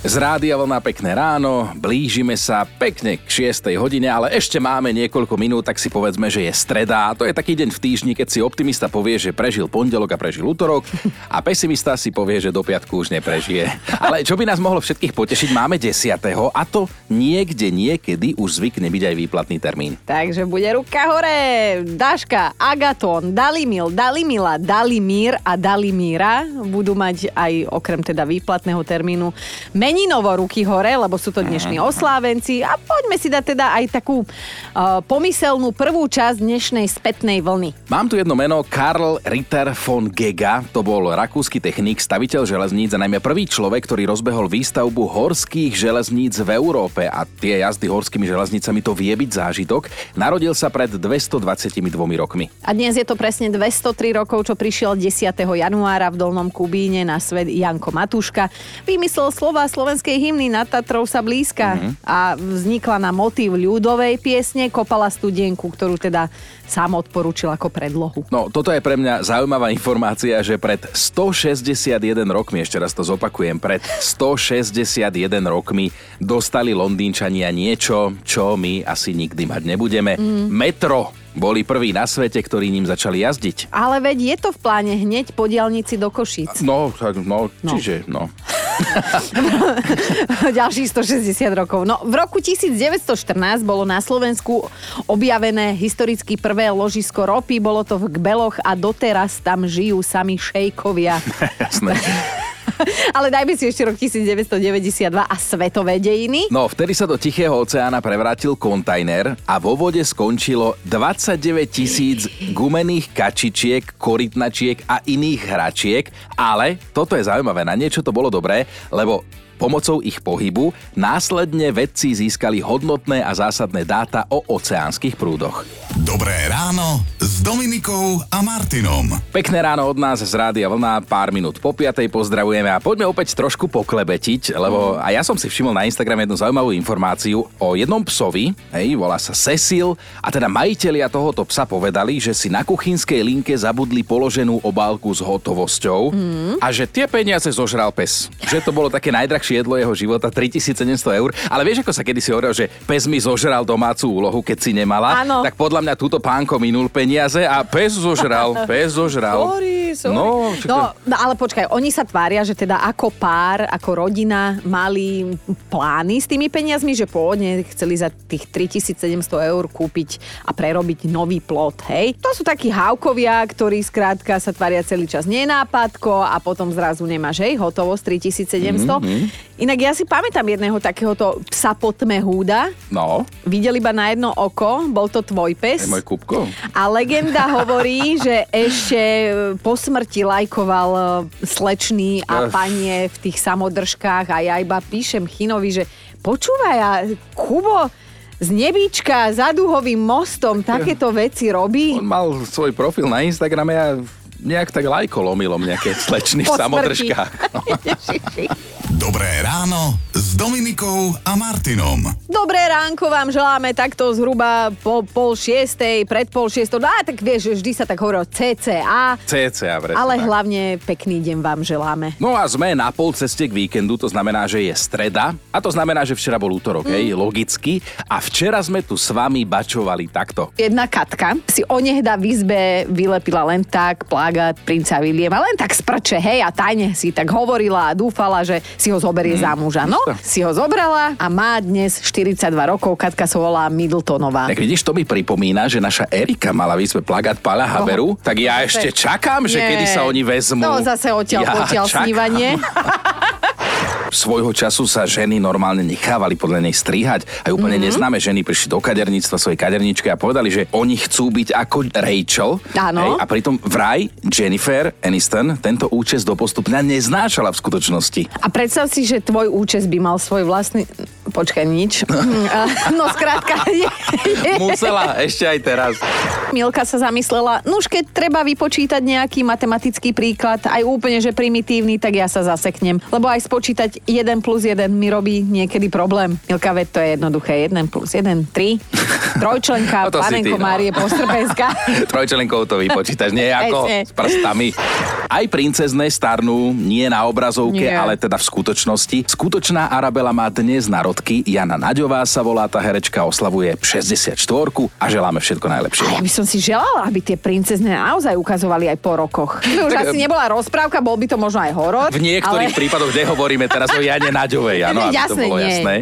Z rádia vlna pekné ráno, blížime sa pekne k 6. hodine, ale ešte máme niekoľko minút, tak si povedzme, že je streda. To je taký deň v týždni, keď si optimista povie, že prežil pondelok a prežil útorok a pesimista si povie, že do piatku už neprežije. Ale čo by nás mohlo všetkých potešiť, máme 10. a to niekde niekedy už zvykne byť aj výplatný termín. Takže bude ruka hore. Daška, Agaton, Dalimil, Dalimila, Dalimír a Dalimíra budú mať aj okrem teda výplatného termínu meninovo ruky hore, lebo sú to dnešní oslávenci a poďme si dať teda aj takú uh, pomyselnú prvú časť dnešnej spätnej vlny. Mám tu jedno meno, Karl Ritter von Gega, to bol rakúsky technik, staviteľ železníc a najmä prvý človek, ktorý rozbehol výstavbu horských železníc v Európe a tie jazdy horskými železnicami to vie byť zážitok. Narodil sa pred 222 rokmi. A dnes je to presne 203 rokov, čo prišiel 10. januára v Dolnom Kubíne na svet Janko Matuška. Vymyslel slova slovenskej hymny nad Tatrou sa blízka mm-hmm. a vznikla na motív ľudovej piesne Kopala studienku, ktorú teda sám odporúčil ako predlohu. No, toto je pre mňa zaujímavá informácia, že pred 161 rokmi, ešte raz to zopakujem, pred 161 rokmi dostali Londýnčania niečo, čo my asi nikdy mať nebudeme. Mm. Metro boli prví na svete, ktorí ním začali jazdiť. Ale veď je to v pláne hneď po diálnici do Košic. No, tak, no, no. čiže, no. Ďalších 160 rokov. No, v roku 1914 bolo na Slovensku objavené historicky prvé ložisko ropy. Bolo to v Gbeloch a doteraz tam žijú sami šejkovia. Jasné. Ale dajme si ešte rok 1992 a svetové dejiny. No, vtedy sa do Tichého oceána prevrátil kontajner a vo vode skončilo 29 tisíc gumených kačičiek, korytnačiek a iných hračiek, ale toto je zaujímavé, na niečo to bolo dobré, lebo Pomocou ich pohybu následne vedci získali hodnotné a zásadné dáta o oceánskych prúdoch. Dobré ráno s Dominikou a Martinom. Pekné ráno od nás z Rádia Vlna, pár minút po piatej pozdravujeme a poďme opäť trošku poklebetiť, lebo a ja som si všimol na Instagram jednu zaujímavú informáciu o jednom psovi, hej, volá sa Cecil a teda majitelia tohoto psa povedali, že si na kuchynskej linke zabudli položenú obálku s hotovosťou mm. a že tie peniaze zožral pes. Že to bolo také najdrahšie jedlo jeho života, 3700 eur. Ale vieš, ako sa kedysi hovoril, že pes mi zožral domácu úlohu, keď si nemala? Áno. Tak podľa mňa túto pánko minul peniaze a pes zožral, pes zožral. Sorry. No, no, no, ale počkaj, oni sa tvária, že teda ako pár, ako rodina mali plány s tými peniazmi, že pôvodne chceli za tých 3700 eur kúpiť a prerobiť nový plot, hej? To sú takí hávkovia, ktorí skrátka sa tvária celý čas nenápadko a potom zrazu nemáš, hej, hotovosť 3700. Mm-hmm. Inak ja si pamätám jedného takéhoto psa potme húda. No. Videl iba na jedno oko, bol to tvoj pes. Je môj kúbko. A legenda hovorí, že ešte po smrti lajkoval e, slečný a panie v tých samodržkách a ja iba píšem Chinovi, že počúvaj, a Kubo, z nebíčka za duhovým mostom takéto veci robí. On mal svoj profil na Instagrame a nejak tak lajko lomilo nejaké slečny v samodržkách. Dobré ráno Dominikou a Martinom. Dobré ránko vám želáme takto zhruba po pol šiestej, pred pol šiestou. No tak vieš, vždy sa tak hovorí o CCA. CCA, presne Ale tak. hlavne pekný deň vám želáme. No a sme na pol ceste k víkendu, to znamená, že je streda a to znamená, že včera bol útorok, mm. hej, logicky. A včera sme tu s vami bačovali takto. Jedna Katka si onehda v izbe vylepila len tak plagát princa Williama, len tak sprče, hej, a tajne si tak hovorila a dúfala, že si ho zoberie mm. za muža. No, si ho zobrala a má dnes 42 rokov, Katka sa volá Middletonová. Tak vidíš, to mi pripomína, že naša Erika mala vysve plagát Pala Haveru, tak ja ešte čakám, že Nie. kedy sa oni vezmú. No zase odtiaľ Ja čakám. snívanie. Svojho času sa ženy normálne nechávali podľa nej strihať. Aj úplne mm-hmm. neznáme ženy prišli do kaderníctva svojej kaderničky a povedali, že oni chcú byť ako Rachel. Áno. Hej, a pritom vraj Jennifer Aniston tento účes do postupňa neznášala v skutočnosti. A predstav si, že tvoj účes by mal svoj vlastný Počkaj, nič. no skrátka. Je, je. Musela, ešte aj teraz. Milka sa zamyslela, no už keď treba vypočítať nejaký matematický príklad, aj úplne, že primitívny, tak ja sa zaseknem. Lebo aj spočítať 1 plus 1 mi robí niekedy problém. Milka, veď to je jednoduché. 1 plus 1, 3. Trojčlenka, no panenko ty, no. Márie Postrbenská. Trojčlenkou to vypočítaš, nie ako s prstami. Aj princezné starnú, nie na obrazovke, nie. ale teda v skutočnosti. Skutočná Arabela má dnes narodky. Jana Naďová sa volá, tá herečka oslavuje 64 a želáme všetko najlepšie. By som si želala, aby tie princezné naozaj ukazovali aj po rokoch. Už tak, asi nebola rozprávka, bol by to možno aj horor. V niektorých ale... prípadoch nehovoríme teraz o Jane Naďovej, áno, aby jasné, to bolo nie. jasné.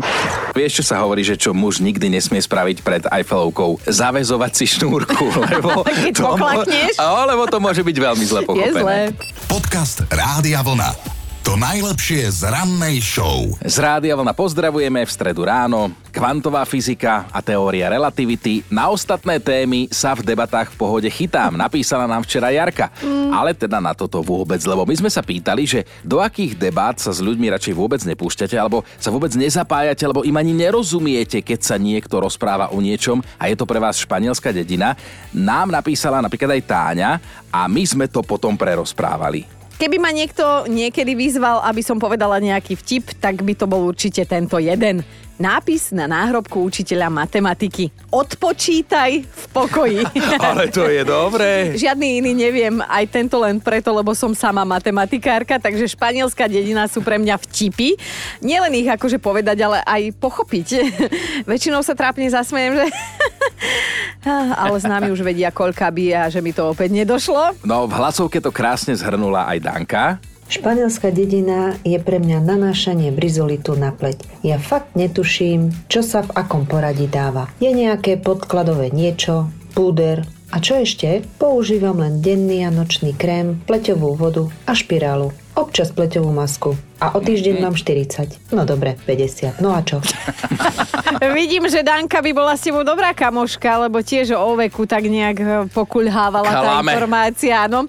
Vieš, čo sa hovorí, že čo muž nikdy nesmie spraviť pred Eiffelovkou? Zavezovať si šnúrku, lebo Keď to, poklakneš? Lebo to môže byť veľmi zle pochopené. Je zle. Podcast Rádia Vlna. To najlepšie z rannej show. Z Rádia Vlna pozdravujeme v stredu ráno. Kvantová fyzika a teória relativity. Na ostatné témy sa v debatách v pohode chytám. Napísala nám včera Jarka. Mm. Ale teda na toto vôbec, lebo my sme sa pýtali, že do akých debát sa s ľuďmi radšej vôbec nepúšťate, alebo sa vôbec nezapájate, alebo im ani nerozumiete, keď sa niekto rozpráva o niečom a je to pre vás španielská dedina. Nám napísala napríklad aj Táňa a my sme to potom prerozprávali. Keby ma niekto niekedy vyzval, aby som povedala nejaký vtip, tak by to bol určite tento jeden. Nápis na náhrobku učiteľa matematiky. Odpočítaj v pokoji. Ale to je dobré. Žiadny iný neviem, aj tento len preto, lebo som sama matematikárka, takže španielská dedina sú pre mňa vtipy. Nielen ich akože povedať, ale aj pochopiť. Väčšinou sa trápne zasmejem, že ale s nami už vedia, koľka bije a že mi to opäť nedošlo. No, v hlasovke to krásne zhrnula aj Danka. Španielská dedina je pre mňa nanášanie brizolitu na pleť. Ja fakt netuším, čo sa v akom poradí dáva. Je nejaké podkladové niečo, púder, a čo ešte? Používam len denný a nočný krém, pleťovú vodu a špirálu. Občas pleťovú masku. A o týždeň mám 40. No dobre, 50. No a čo? Vidím, že Danka by bola s tebou dobrá kamoška, lebo tiež o veku tak nejak eh, pokulhávala tá informácia, áno.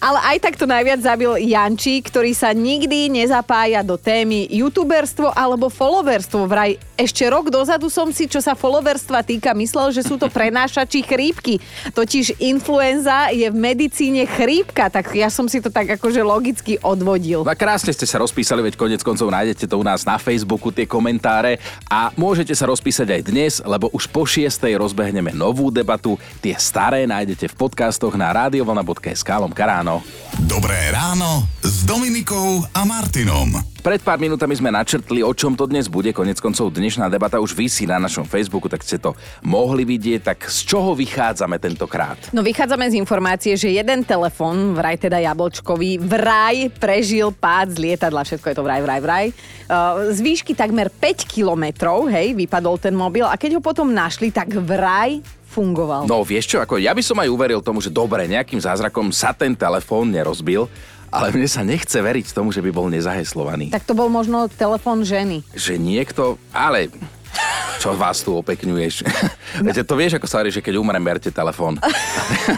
Ale aj tak to najviac zabil Janči, ktorý sa nikdy nezapája do témy youtuberstvo alebo followerstvo. Vraj ešte rok dozadu som si, čo sa followerstva týka, myslel, že sú to prenášači chrípky. Totiž influenza je v medicíne chrípka, tak ja som si to tak akože logicky odvodil. A krásne ste sa rozpísali veď konec koncov nájdete to u nás na Facebooku, tie komentáre a môžete sa rozpísať aj dnes, lebo už po šiestej rozbehneme novú debatu. Tie staré nájdete v podcastoch na radiovolna.sk lomka ráno. Dobré ráno s Dominikou a Martinom. Pred pár minútami sme načrtli, o čom to dnes bude. Konec koncov dnešná debata už vysí na našom Facebooku, tak ste to mohli vidieť. Tak z čoho vychádzame tentokrát? No vychádzame z informácie, že jeden telefon, vraj teda jablčkový, vraj prežil pád z lietadla. Všetko je to vraj, vraj, vraj. Uh, z výšky takmer 5 kilometrov, hej, vypadol ten mobil a keď ho potom našli, tak vraj fungoval. No vieš čo, ako ja by som aj uveril tomu, že dobre, nejakým zázrakom sa ten telefón nerozbil, ale mne sa nechce veriť tomu, že by bol nezaheslovaný. Tak to bol možno telefon ženy. Že niekto, ale čo vás tu opekňuješ? No. Viete, to vieš, ako sa hovorí, že keď umrem, berte telefón.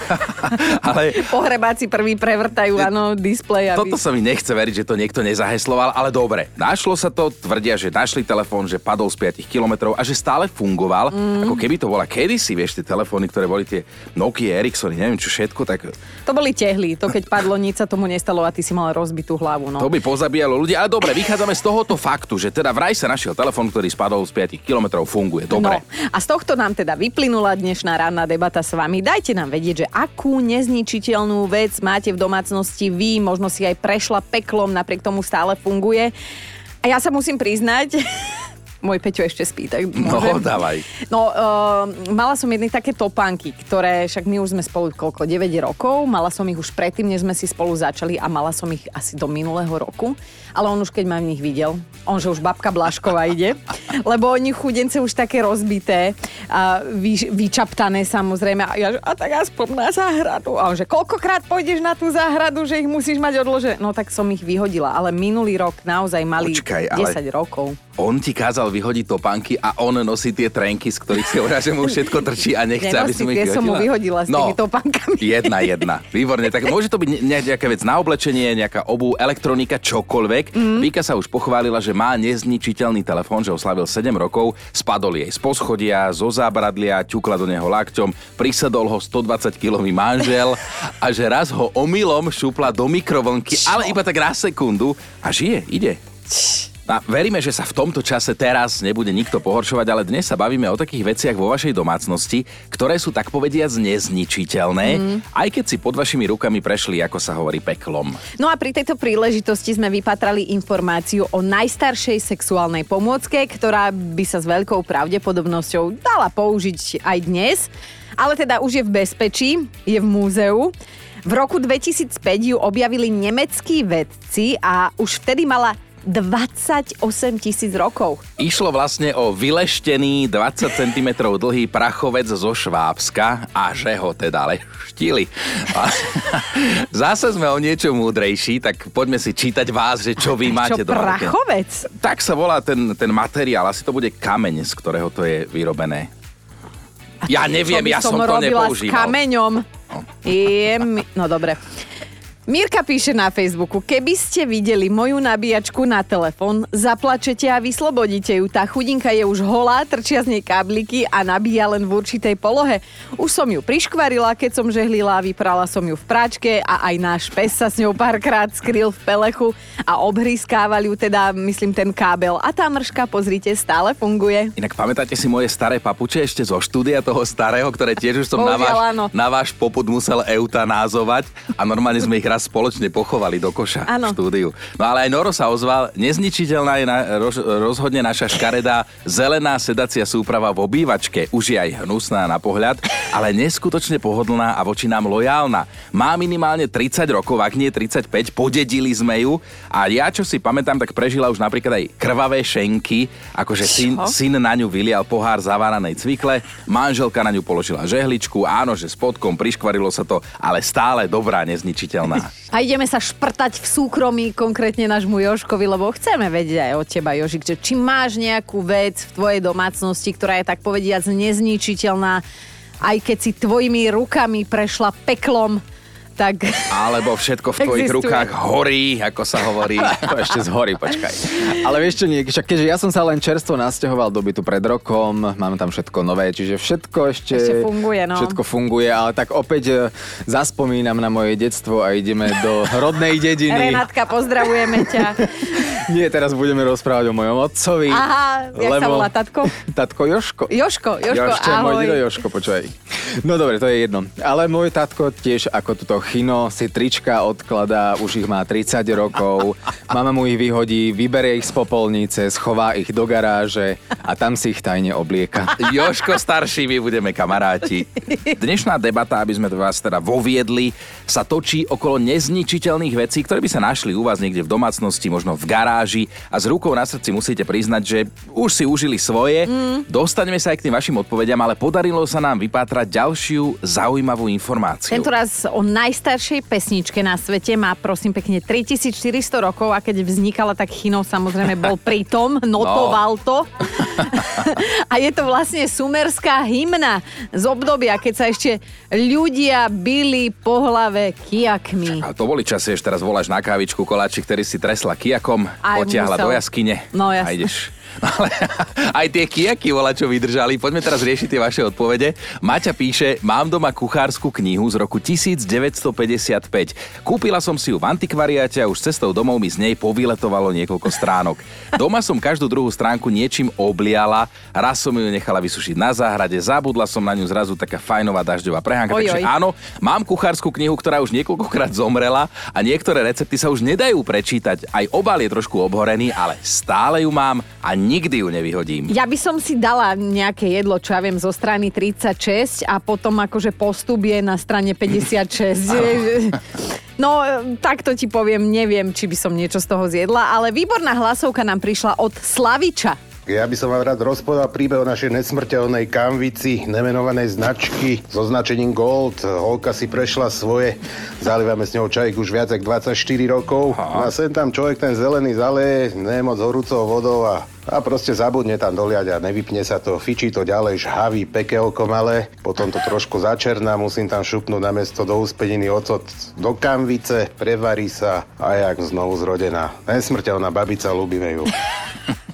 ale... Pohrebáci prvý prevrtajú, áno, displej. Aby... Toto sa mi nechce veriť, že to niekto nezahesloval, ale dobre. Našlo sa to, tvrdia, že našli telefón, že padol z 5 kilometrov a že stále fungoval. Mm. Ako keby to bola kedysi, vieš, tie telefóny, ktoré boli tie Nokia, Ericssony, neviem čo všetko, tak... To boli tehly, to keď padlo, nič sa tomu nestalo a ty si mal rozbitú hlavu. No. To by pozabíjalo ľudia, ale dobre, vychádzame z tohoto faktu, že teda vraj sa našiel telefón, ktorý spadol z 5 kilometrov funguje. Dobre. No, a z tohto nám teda vyplynula dnešná ranná debata s vami. Dajte nám vedieť, že akú nezničiteľnú vec máte v domácnosti vy, možno si aj prešla peklom, napriek tomu stále funguje. A ja sa musím priznať, môj Peťo ešte spí, tak môžem. No, dávaj. No, uh, mala som jedny také topánky, ktoré, však my už sme spolu koľko, 9 rokov, mala som ich už predtým, než sme si spolu začali a mala som ich asi do minulého roku, ale on už keď ma v nich videl, on že už babka Blašková ide, lebo oni chudence už také rozbité, a vy, vyčaptané samozrejme a ja, a tak aspoň na záhradu. A on že koľkokrát pôjdeš na tú záhradu, že ich musíš mať odložené. No tak som ich vyhodila, ale minulý rok naozaj mali Počkaj, 10 rokov. On ti kázal nechal vyhodiť topánky a on nosí tie trenky, z ktorých si hovorila, že mu všetko trčí a nechce, aby som ich tie som mu vyhodila s No. tými topánkami. Jedna, jedna. Výborne. Tak môže to byť ne- nejaká vec na oblečenie, nejaká obu, elektronika, čokoľvek. Mm. Vika sa už pochválila, že má nezničiteľný telefón, že oslavil 7 rokov, spadol jej z poschodia, zo zábradlia, ťukla do neho lakťom, prisadol ho 120-kilový manžel a že raz ho omylom šupla do mikrovlnky, ale iba tak na sekundu a žije, ide. A veríme, že sa v tomto čase teraz nebude nikto pohoršovať, ale dnes sa bavíme o takých veciach vo vašej domácnosti, ktoré sú tak povediac nezničiteľné, mm. aj keď si pod vašimi rukami prešli, ako sa hovorí, peklom. No a pri tejto príležitosti sme vypatrali informáciu o najstaršej sexuálnej pomôcke, ktorá by sa s veľkou pravdepodobnosťou dala použiť aj dnes, ale teda už je v bezpečí, je v múzeu. V roku 2005 ju objavili nemeckí vedci a už vtedy mala 28 tisíc rokov. Išlo vlastne o vyleštený 20 cm dlhý prachovec zo Švábska a že ho teda leštili. A Zase sme o niečo múdrejší, tak poďme si čítať vás, že čo vy máte Čo, doma. prachovec? Tak sa volá ten, ten materiál, asi to bude kameň, z ktorého to je vyrobené. Ja neviem, ja som to robila s nepoužíval. kameňom. Je mi... No dobre. Mirka píše na Facebooku, keby ste videli moju nabíjačku na telefón, zaplačete a vyslobodíte ju. Tá chudinka je už holá, trčia z nej kábliky a nabíja len v určitej polohe. Už som ju priškvarila, keď som žehlila, vyprala som ju v práčke a aj náš pes sa s ňou párkrát skryl v pelechu a obhryskával ju teda, myslím, ten kábel. A tá mrška, pozrite, stále funguje. Inak pamätáte si moje staré papuče ešte zo štúdia toho starého, ktoré tiež už som na váš, Bohužiaľ, áno. na váš poput musel eutanázovať a normálne sme ich raz spoločne pochovali do koša v Áno. štúdiu. No ale aj Noro sa ozval, nezničiteľná je na, roz, rozhodne naša škaredá zelená sedacia súprava v obývačke. Už je aj hnusná na pohľad, ale neskutočne pohodlná a voči nám lojálna. Má minimálne 30 rokov, ak nie 35, podedili sme ju a ja, čo si pamätám, tak prežila už napríklad aj krvavé šenky, akože syn, syn na ňu vylial pohár zaváranej cvikle, manželka na ňu položila žehličku, áno, že spodkom priškvarilo sa to, ale stále dobrá, nezničiteľná. A ideme sa šprtať v súkromí, konkrétne nášmu Joškovi, lebo chceme vedieť aj od teba, Jožik, že či máš nejakú vec v tvojej domácnosti, ktorá je tak povediac nezničiteľná, aj keď si tvojimi rukami prešla peklom, tak... Alebo všetko v tvojich Existuje. rukách horí, ako sa hovorí. To ešte z hory, počkaj. Ale vieš čo, nie, však keďže ja som sa len čerstvo nasťahoval do bytu pred rokom, mám tam všetko nové, čiže všetko ešte... Ešte funguje, no. Všetko funguje, ale tak opäť e, zaspomínam na moje detstvo a ideme do rodnej dediny. Renátka, pozdravujeme ťa. Nie, teraz budeme rozprávať o mojom otcovi. Aha, jak sa volá tatko? Tatko Joško. Joško, Joško, môj ahoj. Joško, počúvaj. No dobre, to je jedno. Ale môj tatko tiež ako toto chino si trička odkladá, už ich má 30 rokov. Mama mu ich vyhodí, vyberie ich z popolnice, schová ich do garáže a tam si ich tajne oblieka. Joško starší, my budeme kamaráti. Dnešná debata, aby sme vás teda voviedli, sa točí okolo nezničiteľných vecí, ktoré by sa našli u vás niekde v domácnosti, možno v garáži a s rukou na srdci musíte priznať, že už si užili svoje. Mm. Dostaňme sa aj k tým vašim odpovediam, ale podarilo sa nám vypátrať ďalšiu zaujímavú informáciu. Tento raz o najstaršej pesničke na svete má prosím pekne 3400 rokov a keď vznikala, tak Chino samozrejme bol pritom, notoval to. a je to vlastne sumerská hymna z obdobia, keď sa ešte ľudia bili po hlave kijakmi. A to boli časy, ešte teraz voláš na kávičku koláčik, ktorý si tresla kijakom, Aj potiahla musel. do jaskyne No, a ideš. Ale aj tie kijaky volá, čo vydržali. Poďme teraz riešiť tie vaše odpovede. Maťa píše, mám doma kuchárskú knihu z roku 1955. Kúpila som si ju v antikvariáte a už cestou domov mi z nej povyletovalo niekoľko stránok. Doma som každú druhú stránku niečím obliala, raz som ju nechala vysušiť na záhrade, zabudla som na ňu zrazu taká fajnová dažďová prehánka. Oj, Takže oj. áno, mám kuchárskú knihu, ktorá už niekoľkokrát zomrela a niektoré recepty sa už nedajú prečítať. Aj obal je trošku obhorený, ale stále ju mám a nikdy ju nevyhodím. Ja by som si dala nejaké jedlo, čo ja viem, zo strany 36 a potom akože postup je na strane 56. No, takto ti poviem, neviem, či by som niečo z toho zjedla, ale výborná hlasovka nám prišla od Slaviča. Ja by som vám rád rozpovedal príbeh o našej nesmrteľnej kamvici nemenovanej značky so značením Gold. Holka si prešla svoje, zalívame s ňou čajík už viac ako 24 rokov. A sem tam človek ten zelený zaleje, nemoc horúcou vodou a a proste zabudne tam doliať a nevypne sa to, fičí to ďalej, žhaví, pekelko malé, potom to trošku začerná, musím tam šupnúť na mesto do úspeniny ocot do kamvice, prevarí sa a jak znovu zrodená. Nesmrteľná babica, ľúbime ju.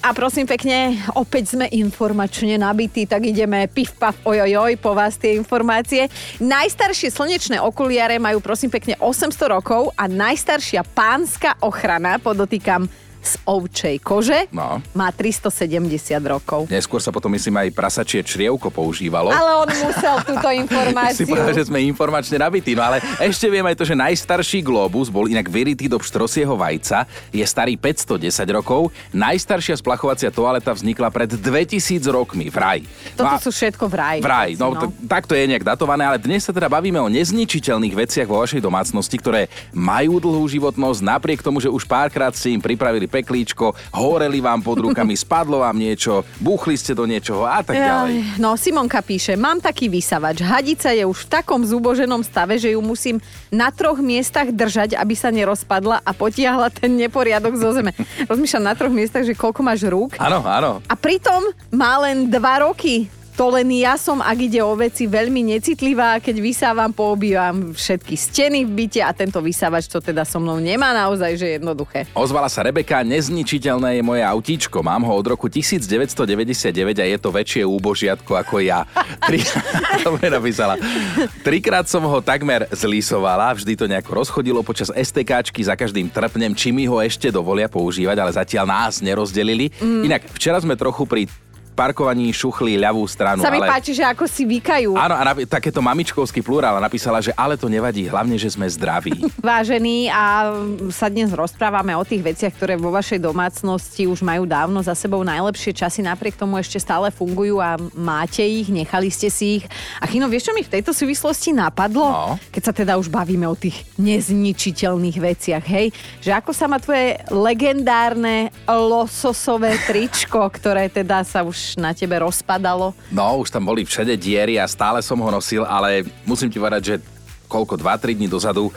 A prosím pekne, opäť sme informačne nabití, tak ideme pif paf ojojoj po vás tie informácie. Najstaršie slnečné okuliare majú prosím pekne 800 rokov a najstaršia pánska ochrana, podotýkam, z ovčej kože. No. Má 370 rokov. Neskôr sa potom, myslím, aj prasačie črievko používalo. Ale on musel túto si informáciu. povedal, že sme informačne nabití. No ale ešte viem aj to, že najstarší globus bol inak vyritý do pštrosieho vajca, je starý 510 rokov. Najstaršia splachovacia toaleta vznikla pred 2000 rokmi v raj. Toto No a- sú všetko vraj. Vraj, no, no. tak to je nejak datované, ale dnes sa teda bavíme o nezničiteľných veciach vo vašej domácnosti, ktoré majú dlhú životnosť, napriek tomu, že už párkrát ste im pripravili peklíčko, horeli vám pod rukami, spadlo vám niečo, buchli ste do niečoho a tak ďalej. No, Simonka píše, mám taký vysavač. Hadica je už v takom zúboženom stave, že ju musím na troch miestach držať, aby sa nerozpadla a potiahla ten neporiadok zo zeme. Rozmýšľam na troch miestach, že koľko máš rúk. Áno, áno. A pritom má len dva roky. To len ja som, ak ide o veci, veľmi necitlivá. Keď vysávam, poobývam všetky steny v byte a tento vysávač to teda so mnou nemá naozaj, že jednoduché. Ozvala sa Rebeka, nezničiteľné je moje autíčko. Mám ho od roku 1999 a je to väčšie úbožiatko ako ja. Tri... Dobre napísala. Trikrát som ho takmer zlisovala, vždy to nejako rozchodilo počas STKčky, za každým trpnem, či mi ho ešte dovolia používať, ale zatiaľ nás nerozdelili. Mm. Inak včera sme trochu pri parkovaní šuchli ľavú stranu. Sa mi ale... páči, že ako si vykajú. Áno, a napi- takéto mamičkovský plurál napísala, že ale to nevadí, hlavne, že sme zdraví. Vážení a sa dnes rozprávame o tých veciach, ktoré vo vašej domácnosti už majú dávno za sebou najlepšie časy, napriek tomu ešte stále fungujú a máte ich, nechali ste si ich. A Chino, vieš, čo mi v tejto súvislosti napadlo? No. Keď sa teda už bavíme o tých nezničiteľných veciach, hej? Že ako sa má tvoje legendárne lososové tričko, ktoré teda sa už na tebe rozpadalo? No, už tam boli všade diery a stále som ho nosil, ale musím ti povedať, že koľko, 2-3 dní dozadu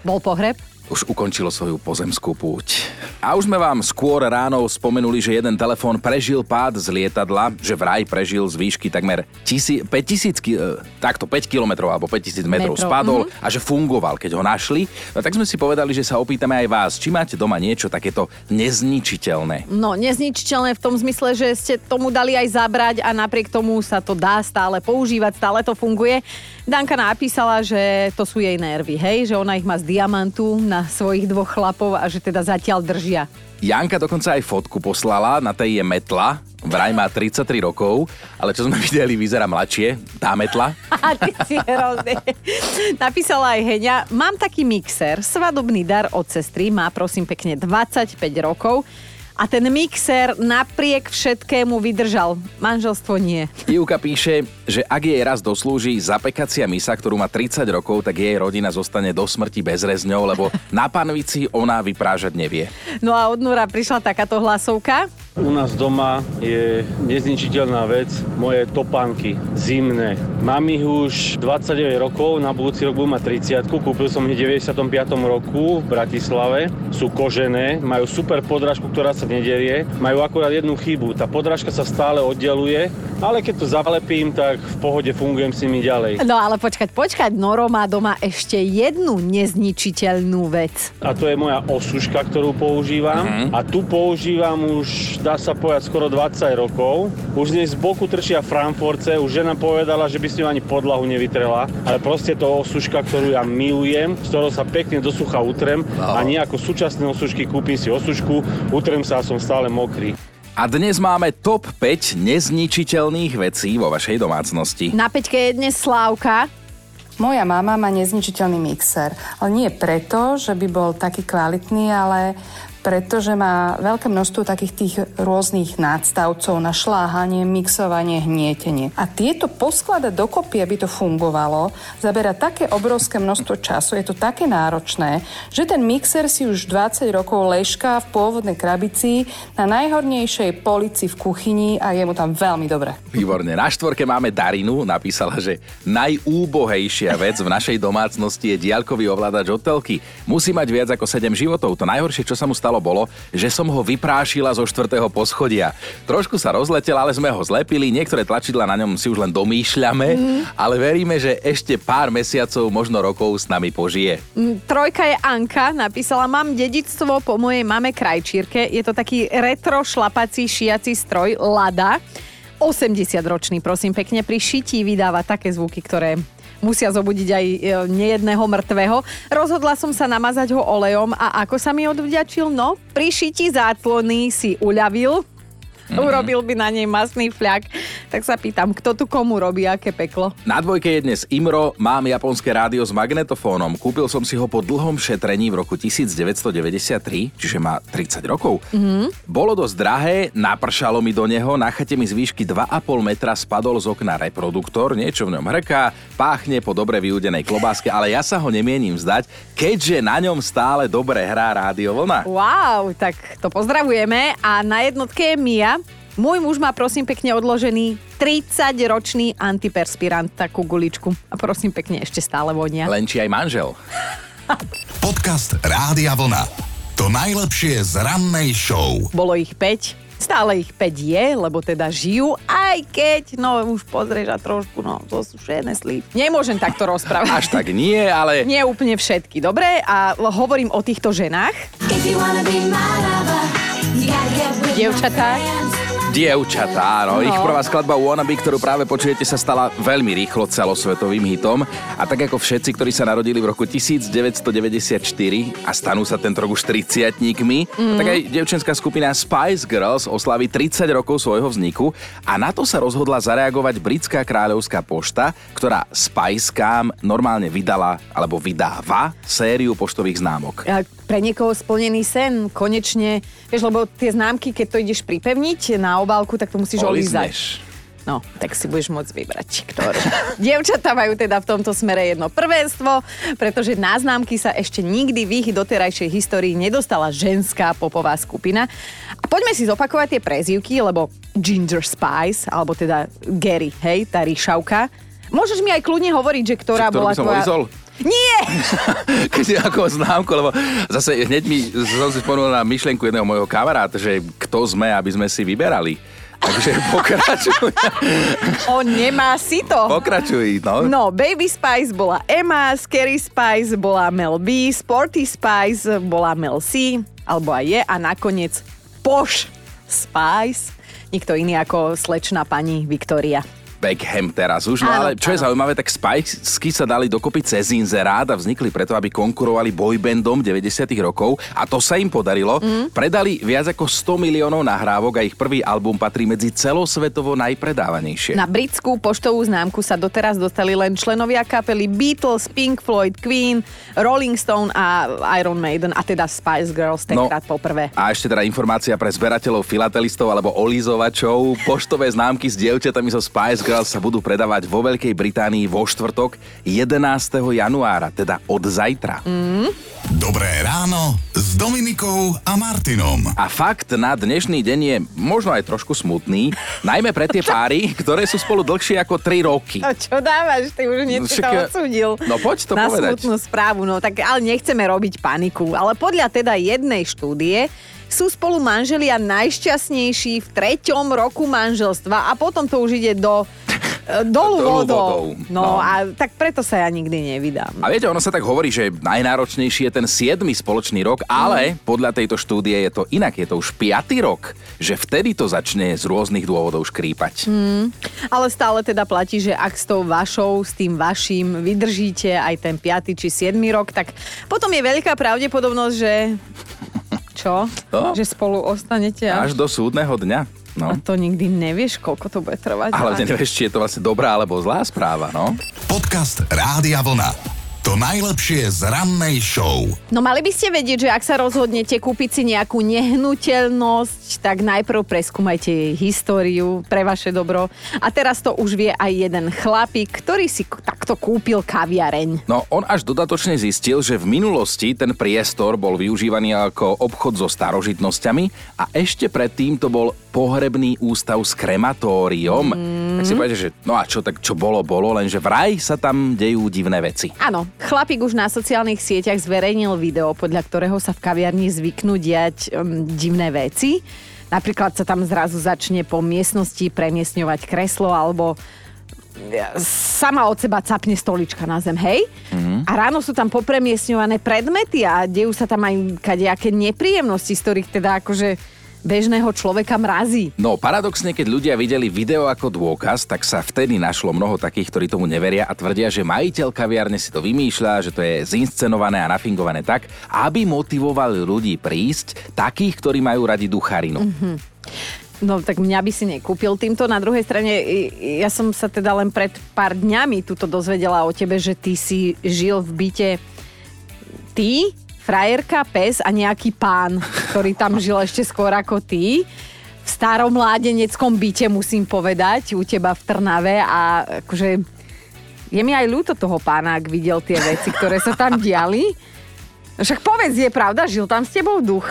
Bol pohreb? Už ukončilo svoju pozemskú púť. A už sme vám skôr ráno spomenuli, že jeden telefón prežil pád z lietadla, že vraj prežil z výšky takmer tisi, 5000, ki- e, takto 5 km alebo 5000 metrov Metrov, spadol a že fungoval, keď ho našli. No, tak sme si povedali, že sa opýtame aj vás, či máte doma niečo takéto nezničiteľné. No, nezničiteľné v tom zmysle, že ste tomu dali aj zabrať a napriek tomu sa to dá stále používať, stále to funguje. Danka napísala, že to sú jej nervy, hej, že ona ich má z diamantu na svojich dvoch chlapov a že teda zatiaľ držia. Janka dokonca aj fotku poslala, na tej je metla, vraj má 33 rokov, ale čo sme videli, vyzerá mladšie, tá metla. Ty si hrozný. Napísala aj Heňa, mám taký mixer, svadobný dar od sestry, má prosím pekne 25 rokov a ten mixer napriek všetkému vydržal. Manželstvo nie. Ivka píše, že ak jej raz doslúži zapekacia misa, ktorú má 30 rokov, tak jej rodina zostane do smrti bez rezňov, lebo na panvici ona vyprážať nevie. No a od Nura prišla takáto hlasovka. U nás doma je nezničiteľná vec moje topánky zimné. Mám ich už 29 rokov, na budúci rok budú mať 30 Kúpil som ich v 95. roku v Bratislave. Sú kožené, majú super podrážku, ktorá sa nederie. Majú akurát jednu chybu, tá podrážka sa stále oddeluje, ale keď to zalepím, tak v pohode fungujem s nimi ďalej. No ale počkať, počkať, Noro má doma ešte jednu nezničiteľnú vec. A to je moja osuška, ktorú používam. Mhm. A tu používam už, dá sa povedať, skoro 20 rokov. Už z nej z boku trčia Frankfurtce, už žena povedala, že by s ňou ani podlahu nevytrela. Ale proste to osuška, ktorú ja milujem, z ktorou sa pekne do sucha utrem. A nie ako súčasné osušky, kúpim si osušku, utrem sa a som stále mokrý. A dnes máme top 5 nezničiteľných vecí vo vašej domácnosti. Na peťke je dnes Slávka. Moja mama má nezničiteľný mixer, ale nie preto, že by bol taký kvalitný, ale pretože má veľké množstvo takých tých rôznych nadstavcov na šláhanie, mixovanie, hnietenie. A tieto poskladať dokopy, aby to fungovalo, zabera také obrovské množstvo času, je to také náročné, že ten mixer si už 20 rokov lešká v pôvodnej krabici na najhornejšej polici v kuchyni a je mu tam veľmi dobre. Výborne. Na štvorke máme Darinu, napísala, že najúbohejšia vec v našej domácnosti je diaľkový ovládač od telky. Musí mať viac ako 7 životov. To najhoršie, čo sa mu stalo, bolo, že som ho vyprášila zo štvrtého poschodia. Trošku sa rozletel, ale sme ho zlepili. Niektoré tlačidla na ňom si už len domýšľame, mm. ale veríme, že ešte pár mesiacov, možno rokov s nami požije. Mm, Trojka je Anka, napísala, mám dedictvo po mojej mame krajčírke. Je to taký retro šlapací šiaci stroj Lada. 80 ročný, prosím pekne, pri šití vydáva také zvuky, ktoré musia zobudiť aj e, nejedného mŕtvého. Rozhodla som sa namazať ho olejom a ako sa mi odvďačil? No, pri šití zátlony si uľavil, mm-hmm. urobil by na nej masný fľak. Tak sa pýtam, kto tu komu robí, aké peklo? Na dvojke je dnes Imro, mám japonské rádio s magnetofónom. Kúpil som si ho po dlhom šetrení v roku 1993, čiže má 30 rokov. Mm-hmm. Bolo dosť drahé, napršalo mi do neho, na chate mi z výšky 2,5 metra spadol z okna reproduktor, niečo v ňom hrká, páchne po dobre vyúdenej klobáske, ale ja sa ho nemienim vzdať, keďže na ňom stále dobre hrá rádio vlna. Wow, tak to pozdravujeme a na jednotke je Mia. Môj muž má prosím pekne odložený 30-ročný antiperspirant, takú guličku. A prosím pekne, ešte stále vonia. Len či aj manžel. Podcast Rádia Vlna. To najlepšie z rannej show. Bolo ich 5. Stále ich 5 je, lebo teda žijú, aj keď, no už pozrieš a trošku, no to sú všetné slív. Nemôžem takto rozprávať. Až tak nie, ale... Nie úplne všetky, dobre? A hovorím o týchto ženách. Dievčatá. Dievčatá, áno. No. Ich prvá skladba Wannabe, ktorú práve počujete, sa stala veľmi rýchlo celosvetovým hitom. A tak ako všetci, ktorí sa narodili v roku 1994 a stanú sa tento rok už 30 mm. tak aj dievčenská skupina Spice Girls oslaví 30 rokov svojho vzniku a na to sa rozhodla zareagovať britská kráľovská pošta, ktorá Spicekám normálne vydala alebo vydáva sériu poštových známok. A pre niekoho splnený sen, konečne, vieš, lebo tie známky, keď to ideš pripevniť na obálku, tak to musíš olízať. No, tak si budeš môcť vybrať, ktorú. Dievčatá majú teda v tomto smere jedno prvenstvo, pretože na známky sa ešte nikdy v ich doterajšej histórii nedostala ženská popová skupina. A poďme si zopakovať tie prezývky, lebo Ginger Spice, alebo teda Gary, hej, tá ríšavka. Môžeš mi aj kľudne hovoriť, že ktorá bola tvoja... olizol? Nie! Keď ako známku, lebo zase hneď mi som si spomenul na myšlienku jedného môjho kamaráta, že kto sme, aby sme si vyberali. Takže pokračuj. On nemá si to. Pokračuj, no. No, Baby Spice bola Emma, Scary Spice bola Mel B, Sporty Spice bola Mel C, alebo aj je, a nakoniec Posh Spice, nikto iný ako slečná pani Viktória. Beckham teraz už, no Áno, ale čo je zaujímavé, tak Spikesky sa dali dokopy cez inzerát a vznikli preto, aby konkurovali boybandom 90 rokov a to sa im podarilo. Mm. Predali viac ako 100 miliónov nahrávok a ich prvý album patrí medzi celosvetovo najpredávanejšie. Na britskú poštovú známku sa doteraz dostali len členovia kapely Beatles, Pink Floyd, Queen, Rolling Stone a Iron Maiden a teda Spice Girls tenkrát no. poprvé. A ešte teda informácia pre zberateľov, filatelistov alebo olizovačov. Poštové známky s dievčatami zo Spice Girls sa budú predávať vo Veľkej Británii vo štvrtok 11. januára, teda od zajtra. Mm. Dobré ráno s Dominikou a Martinom. A fakt na dnešný deň je možno aj trošku smutný, najmä pre tie páry, ktoré sú spolu dlhšie ako 3 roky. A čo dávaš? Ty už niečo Však to odsúdil. No poď to na povedať. smutnú správu, no tak ale nechceme robiť paniku. Ale podľa teda jednej štúdie sú spolu manželia najšťastnejší v treťom roku manželstva a potom to už ide do e, dolu Dolu vodou. vodou. No, No. a tak preto sa ja nikdy nevydám. A viete, ono sa tak hovorí, že najnáročnejší je ten 7. spoločný rok, ale podľa tejto štúdie je to inak, je to už 5. rok, že vtedy to začne z rôznych dôvodov škrípať. Ale stále teda platí, že ak s tou vašou, s tým vaším vydržíte aj ten 5. či 7. rok, tak potom je veľká pravdepodobnosť, že... Čo? No. Že spolu ostanete Až do súdneho dňa. No. A to nikdy nevieš, koľko to bude trvať. Ale nevieš, či je to vlastne dobrá alebo zlá správa, no. Podcast Rádia Vlna. To najlepšie z rannej show. No mali by ste vedieť, že ak sa rozhodnete kúpiť si nejakú nehnuteľnosť, tak najprv preskúmajte jej históriu pre vaše dobro. A teraz to už vie aj jeden chlapík, ktorý si takto kúpil kaviareň. No, on až dodatočne zistil, že v minulosti ten priestor bol využívaný ako obchod so starožitnosťami a ešte predtým to bol pohrebný ústav s krematóriom. Mm. Tak si povedete, že no a čo, tak čo bolo, bolo, lenže vraj sa tam dejú divné veci. Áno, chlapík už na sociálnych sieťach zverejnil video, podľa ktorého sa v kaviarni zvyknú diať um, divné veci. Napríklad sa tam zrazu začne po miestnosti premiesňovať kreslo alebo sama od seba capne stolička na zem, hej? Mm-hmm. A ráno sú tam popremiesňované predmety a dejú sa tam aj kadejaké nepríjemnosti, z ktorých teda akože bežného človeka mrazí. No paradoxne, keď ľudia videli video ako dôkaz, tak sa vtedy našlo mnoho takých, ktorí tomu neveria a tvrdia, že majiteľ kaviarne si to vymýšľa, že to je zinscenované a nafingované tak, aby motivovali ľudí prísť, takých, ktorí majú radi ducharinu. Mm-hmm. No tak mňa by si nekúpil týmto. Na druhej strane, ja som sa teda len pred pár dňami tuto dozvedela o tebe, že ty si žil v byte ty, frajerka, pes a nejaký pán, ktorý tam žil ešte skôr ako ty. V starom mládeneckom byte musím povedať, u teba v Trnave a akože je mi aj ľúto toho pána, ak videl tie veci, ktoré sa tam diali. Však povedz, je pravda, žil tam s tebou duch.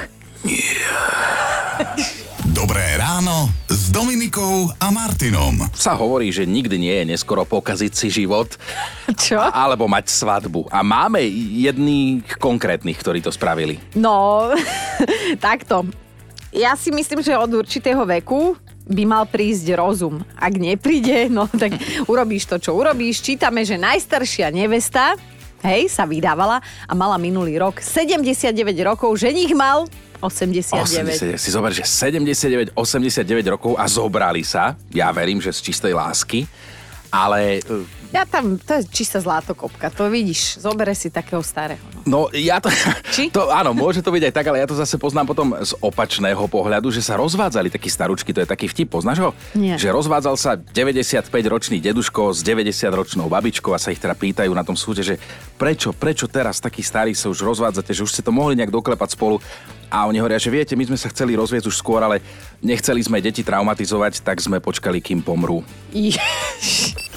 Dobré ráno s Dominikou a Martinom. Sa hovorí, že nikdy nie je neskoro pokaziť si život Čo? alebo mať svadbu. A máme jedných konkrétnych, ktorí to spravili. No, takto. Ja si myslím, že od určitého veku by mal prísť rozum. Ak nepríde, no tak urobíš to, čo urobíš. Čítame, že najstaršia nevesta, hej, sa vydávala a mala minulý rok 79 rokov, ženich mal 89. 80, si zober, že 79, 89 rokov a zobrali sa. Ja verím, že z čistej lásky. Ale e, Ja tam, to je čistá zlatokopka, to vidíš, zobere si takého starého. No. No ja to, Či? to... Áno, môže to byť aj tak, ale ja to zase poznám potom z opačného pohľadu, že sa rozvádzali takí staručky, to je taký vtip, poznáš ho? Nie. Že rozvádzal sa 95-ročný deduško s 90-ročnou babičkou a sa ich teda pýtajú na tom súde, že prečo, prečo teraz takí starí sa už rozvádzate, že už ste to mohli nejak doklepať spolu. A oni hovoria, že viete, my sme sa chceli rozviesť už skôr, ale nechceli sme deti traumatizovať, tak sme počkali, kým pomrú.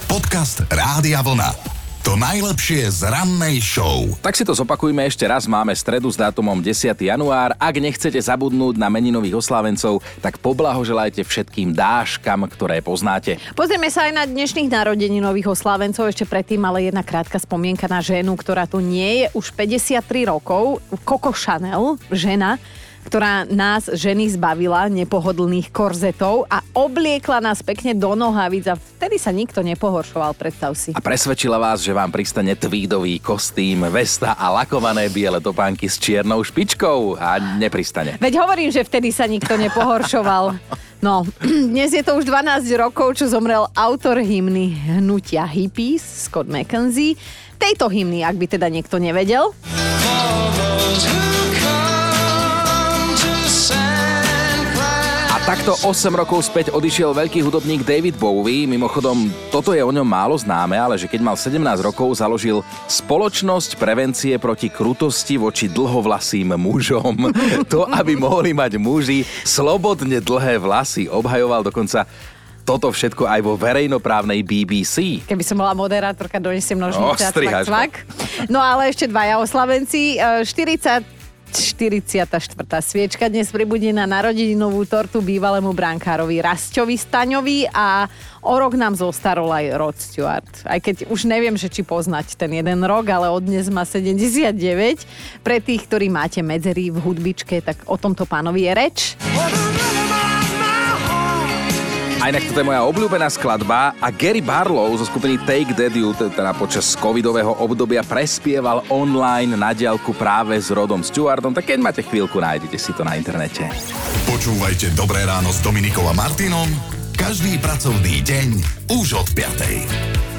Podcast Rádia Vlna. To najlepšie z rannej show. Tak si to zopakujme ešte raz. Máme stredu s dátumom 10. január. Ak nechcete zabudnúť na meninových oslávencov, tak poblahoželajte všetkým dáškam, ktoré poznáte. Pozrieme sa aj na dnešných narodeninových oslávencov. Ešte predtým ale jedna krátka spomienka na ženu, ktorá tu nie je už 53 rokov. Coco Chanel, žena, ktorá nás ženy zbavila nepohodlných korzetov a obliekla nás pekne do nohavíc a vtedy sa nikto nepohoršoval, predstav si. A presvedčila vás, že vám pristane tweedový kostým, vesta a lakované biele topánky s čiernou špičkou a nepristane. Veď hovorím, že vtedy sa nikto nepohoršoval. No, dnes je to už 12 rokov, čo zomrel autor hymny hnutia Hippies, Scott McKenzie. Tejto hymny, ak by teda niekto nevedel. Takto 8 rokov späť odišiel veľký hudobník David Bowie. Mimochodom, toto je o ňom málo známe, ale že keď mal 17 rokov, založil spoločnosť prevencie proti krutosti voči dlhovlasým mužom. To, aby mohli mať muži slobodne dlhé vlasy. Obhajoval dokonca toto všetko aj vo verejnoprávnej BBC. Keby som bola moderátorka, donesiem nožnice a cvak, cvak. No ale ešte dvaja oslavenci. E, 40 44. sviečka dnes pribudne na narodeninovú tortu bývalému brankárovi Rasťovi Staňovi a o rok nám zostarol aj Rod Stewart. Aj keď už neviem, že či poznať ten jeden rok, ale od dnes má 79. Pre tých, ktorí máte medzery v hudbičke, tak o tomto pánovi je reč. A inak toto je moja obľúbená skladba a Gary Barlow zo skupiny Take That t- teda počas covidového obdobia prespieval online na diálku práve s Rodom Stewartom, tak keď máte chvíľku, nájdete si to na internete. Počúvajte Dobré ráno s Dominikou a Martinom každý pracovný deň už od 5.